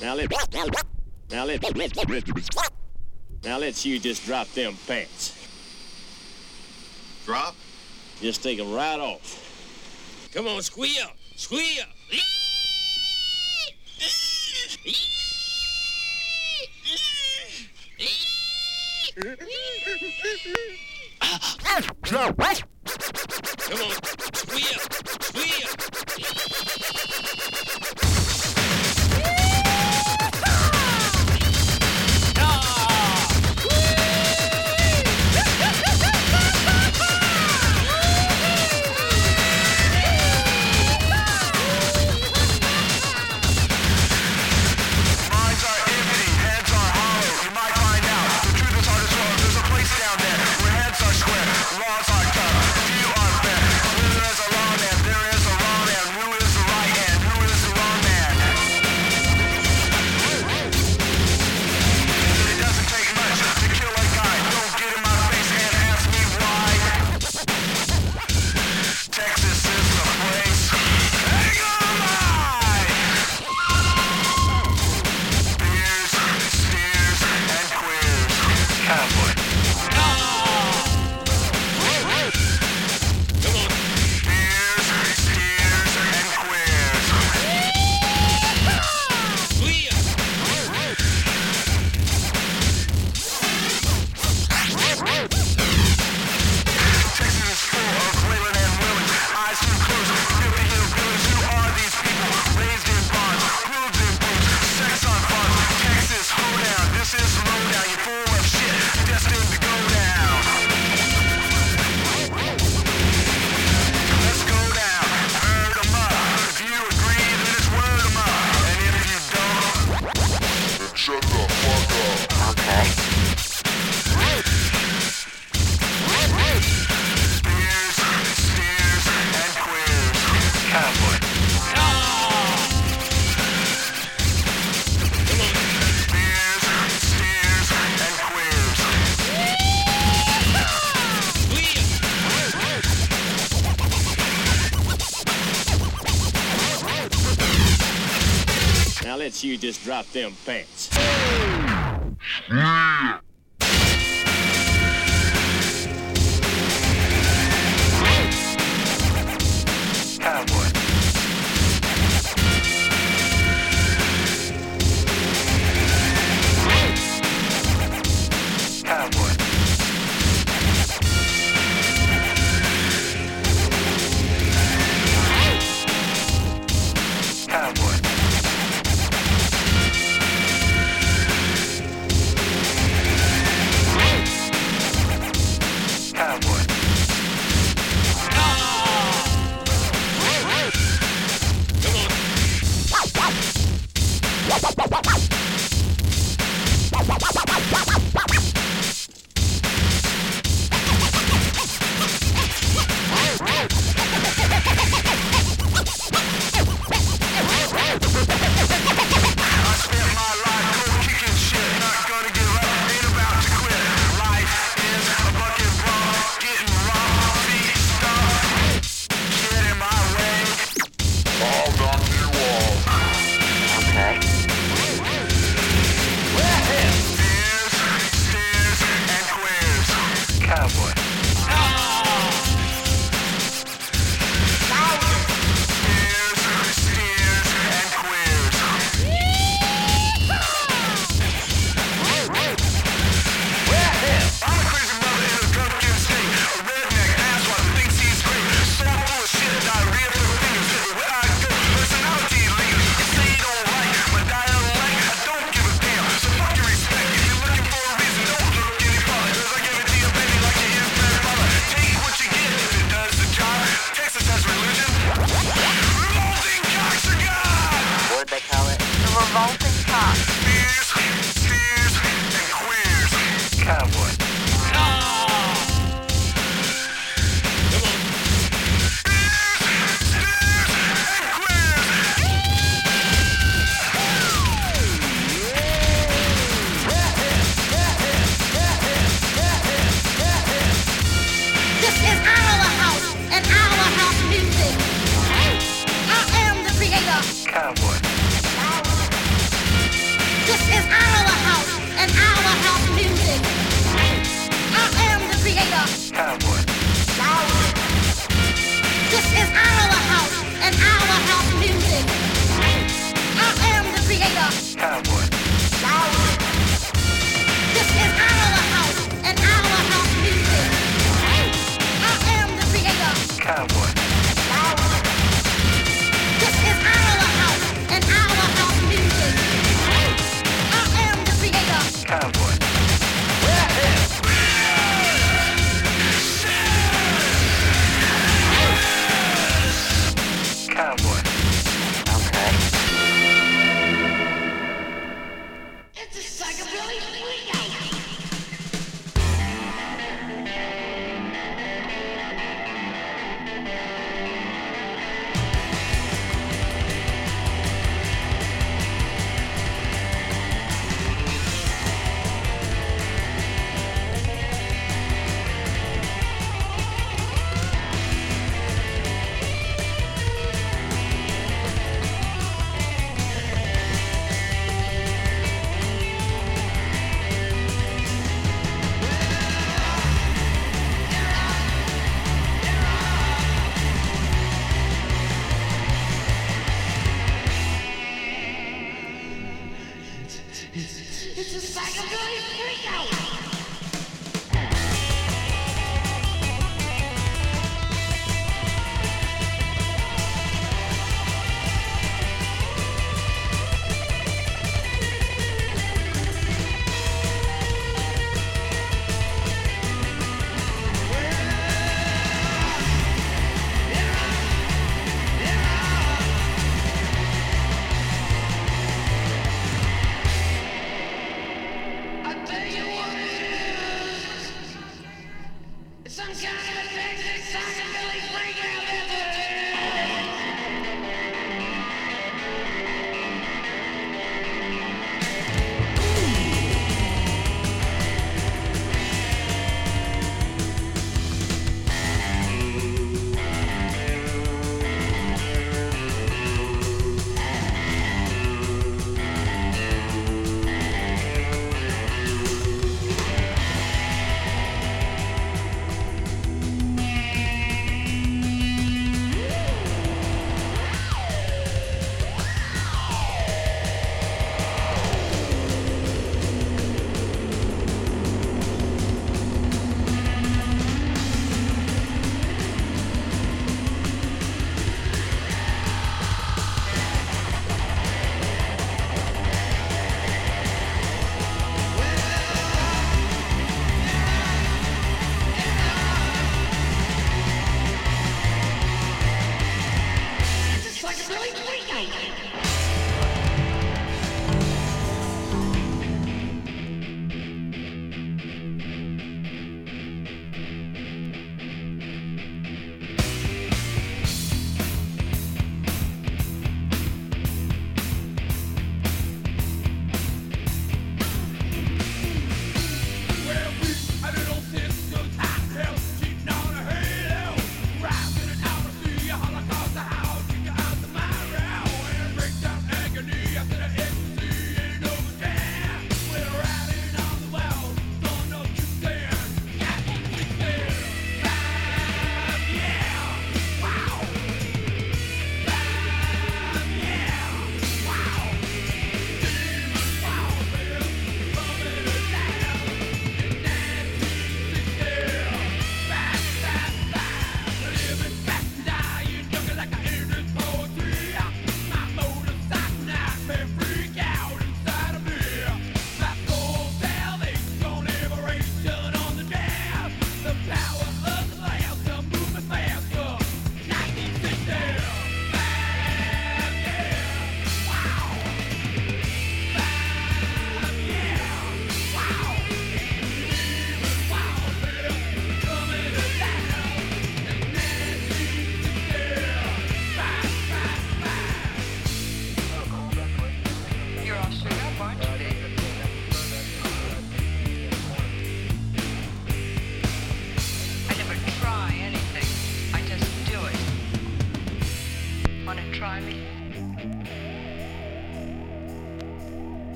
Now let now let now let you just drop them pants. Drop? Just take them right off. Come on, squeal, squeal. Come on, squeal, squeal. lets you just drop them pants. is our house and our house music. I am the creator. Cowboy. This is our house and our house music. I am the creator. Cowboy. This is our house and our house music. I am the creator. Cowboy. time.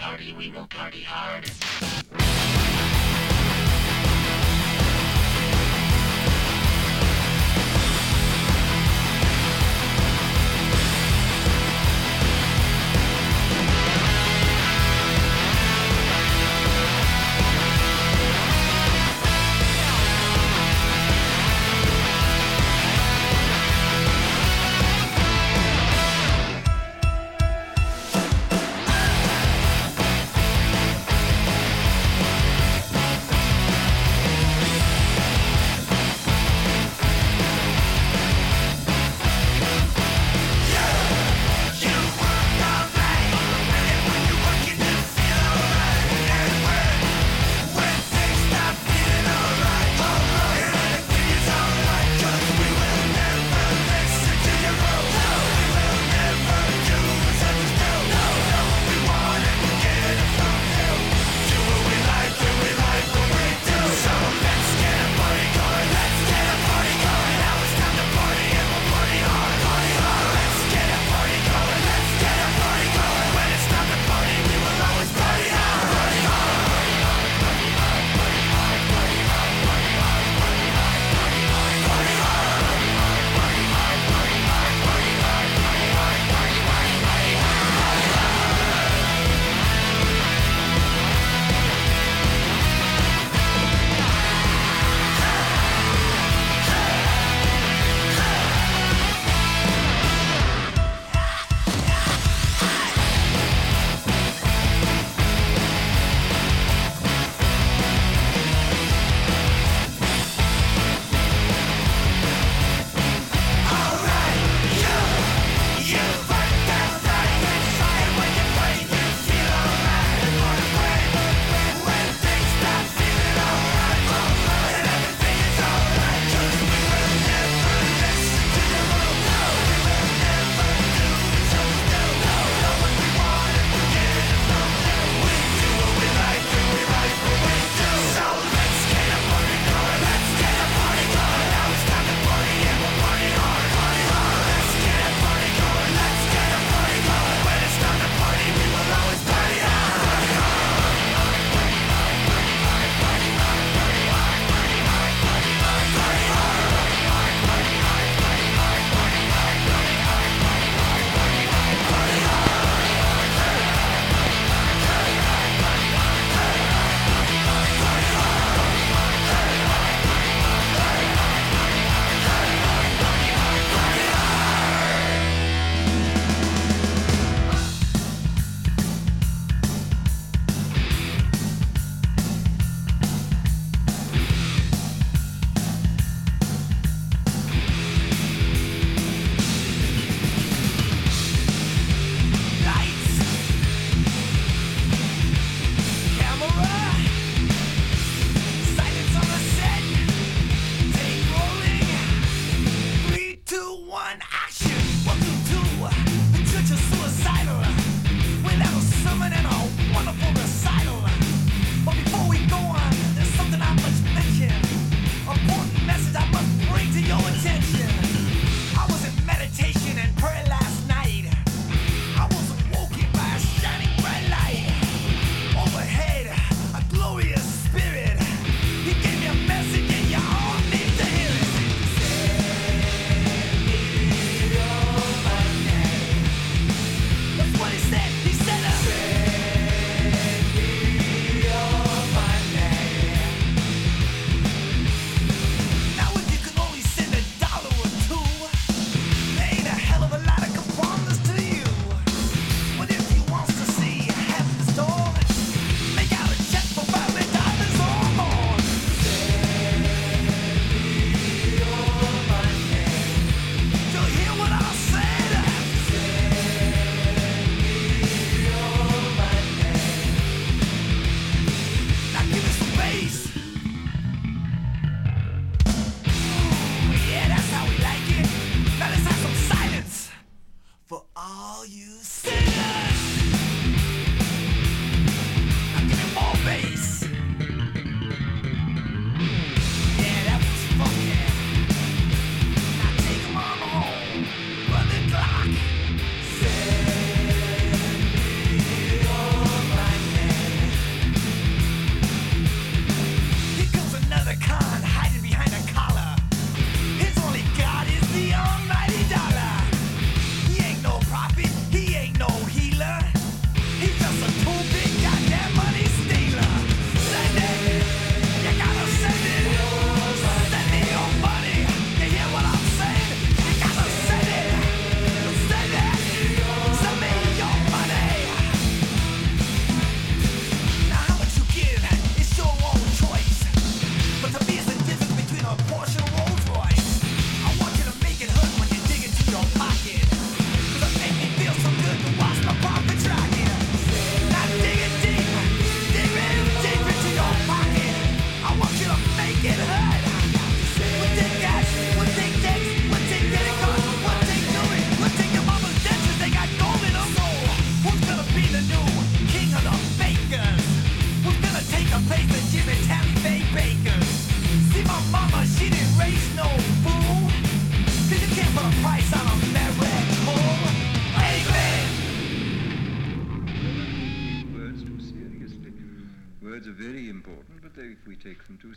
Party, we will party hard.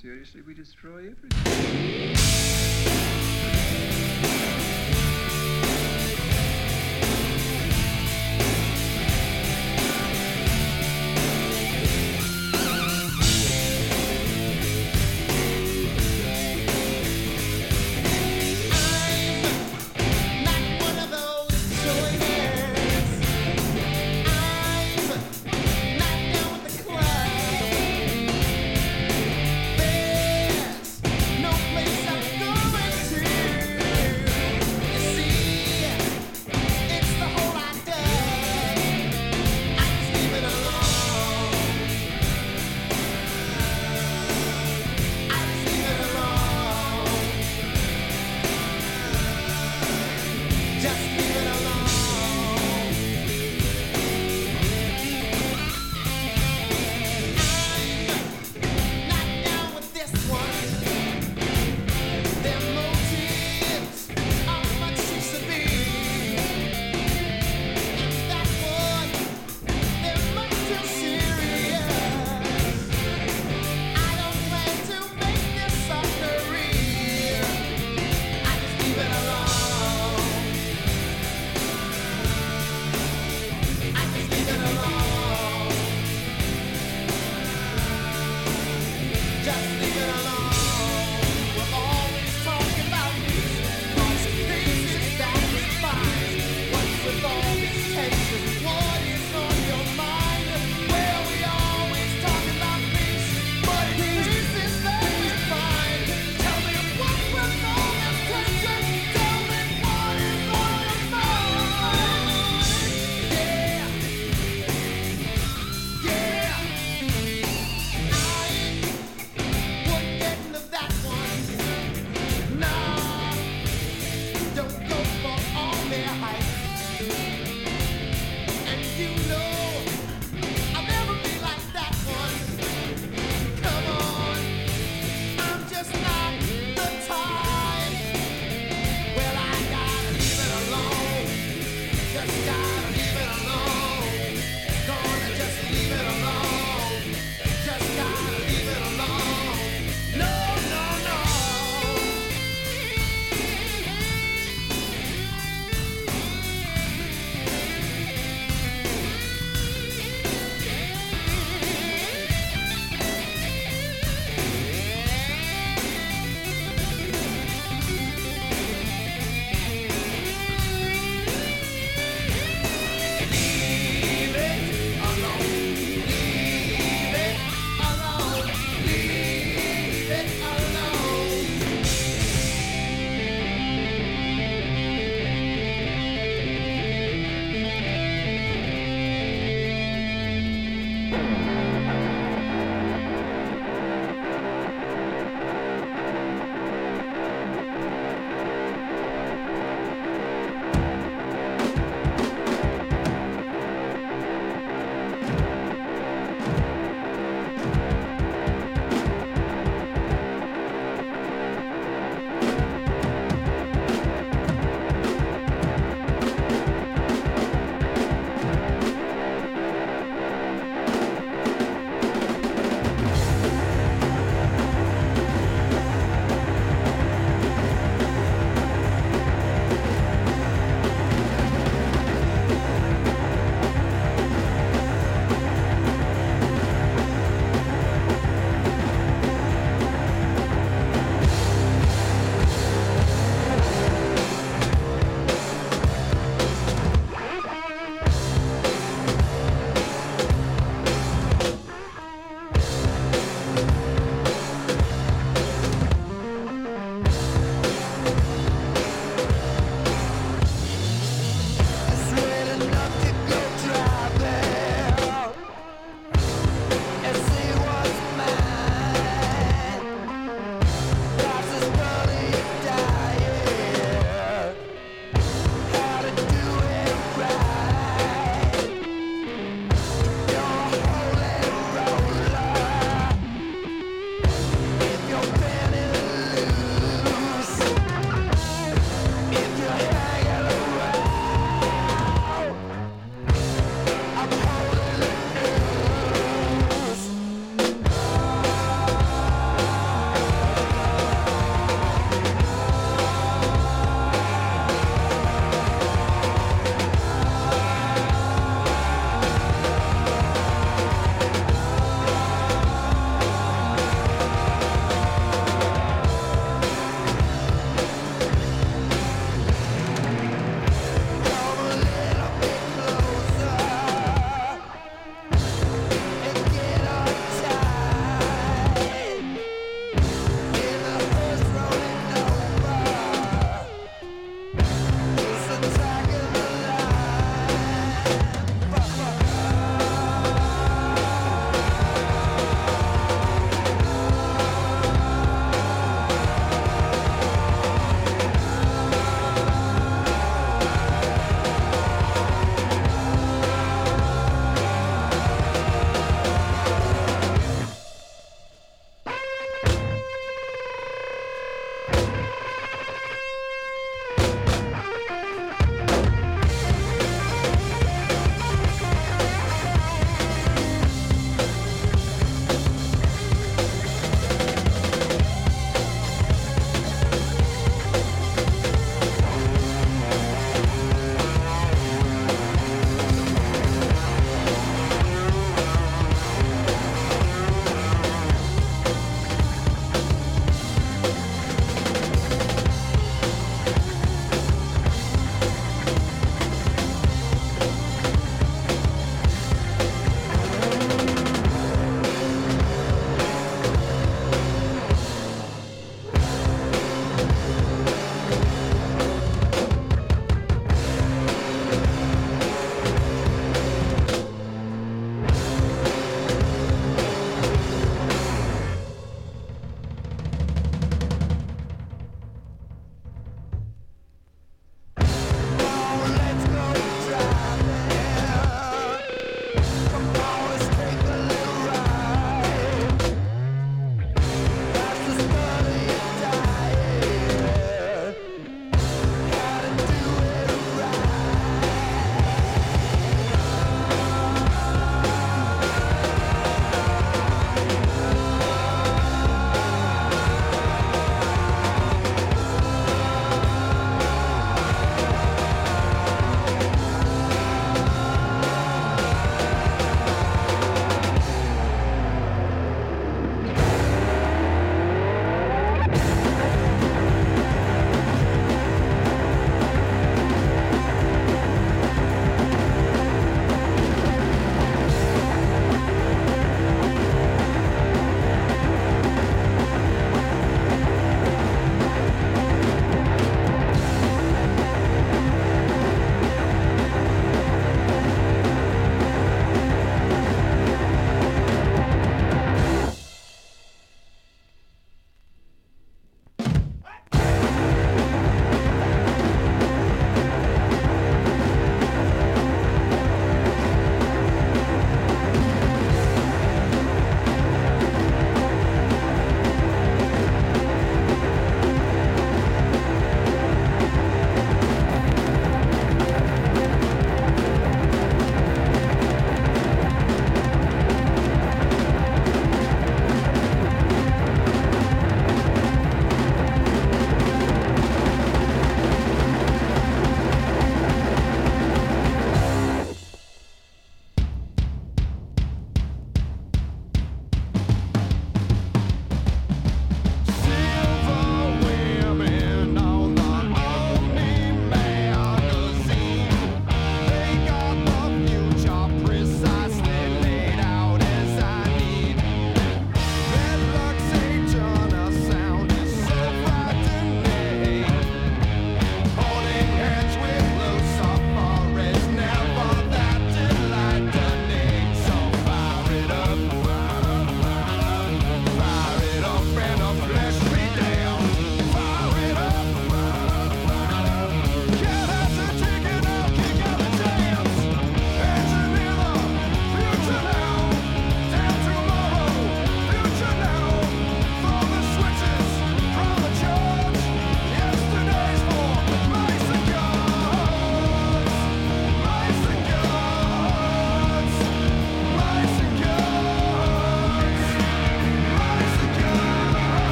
Seriously, we destroy everything.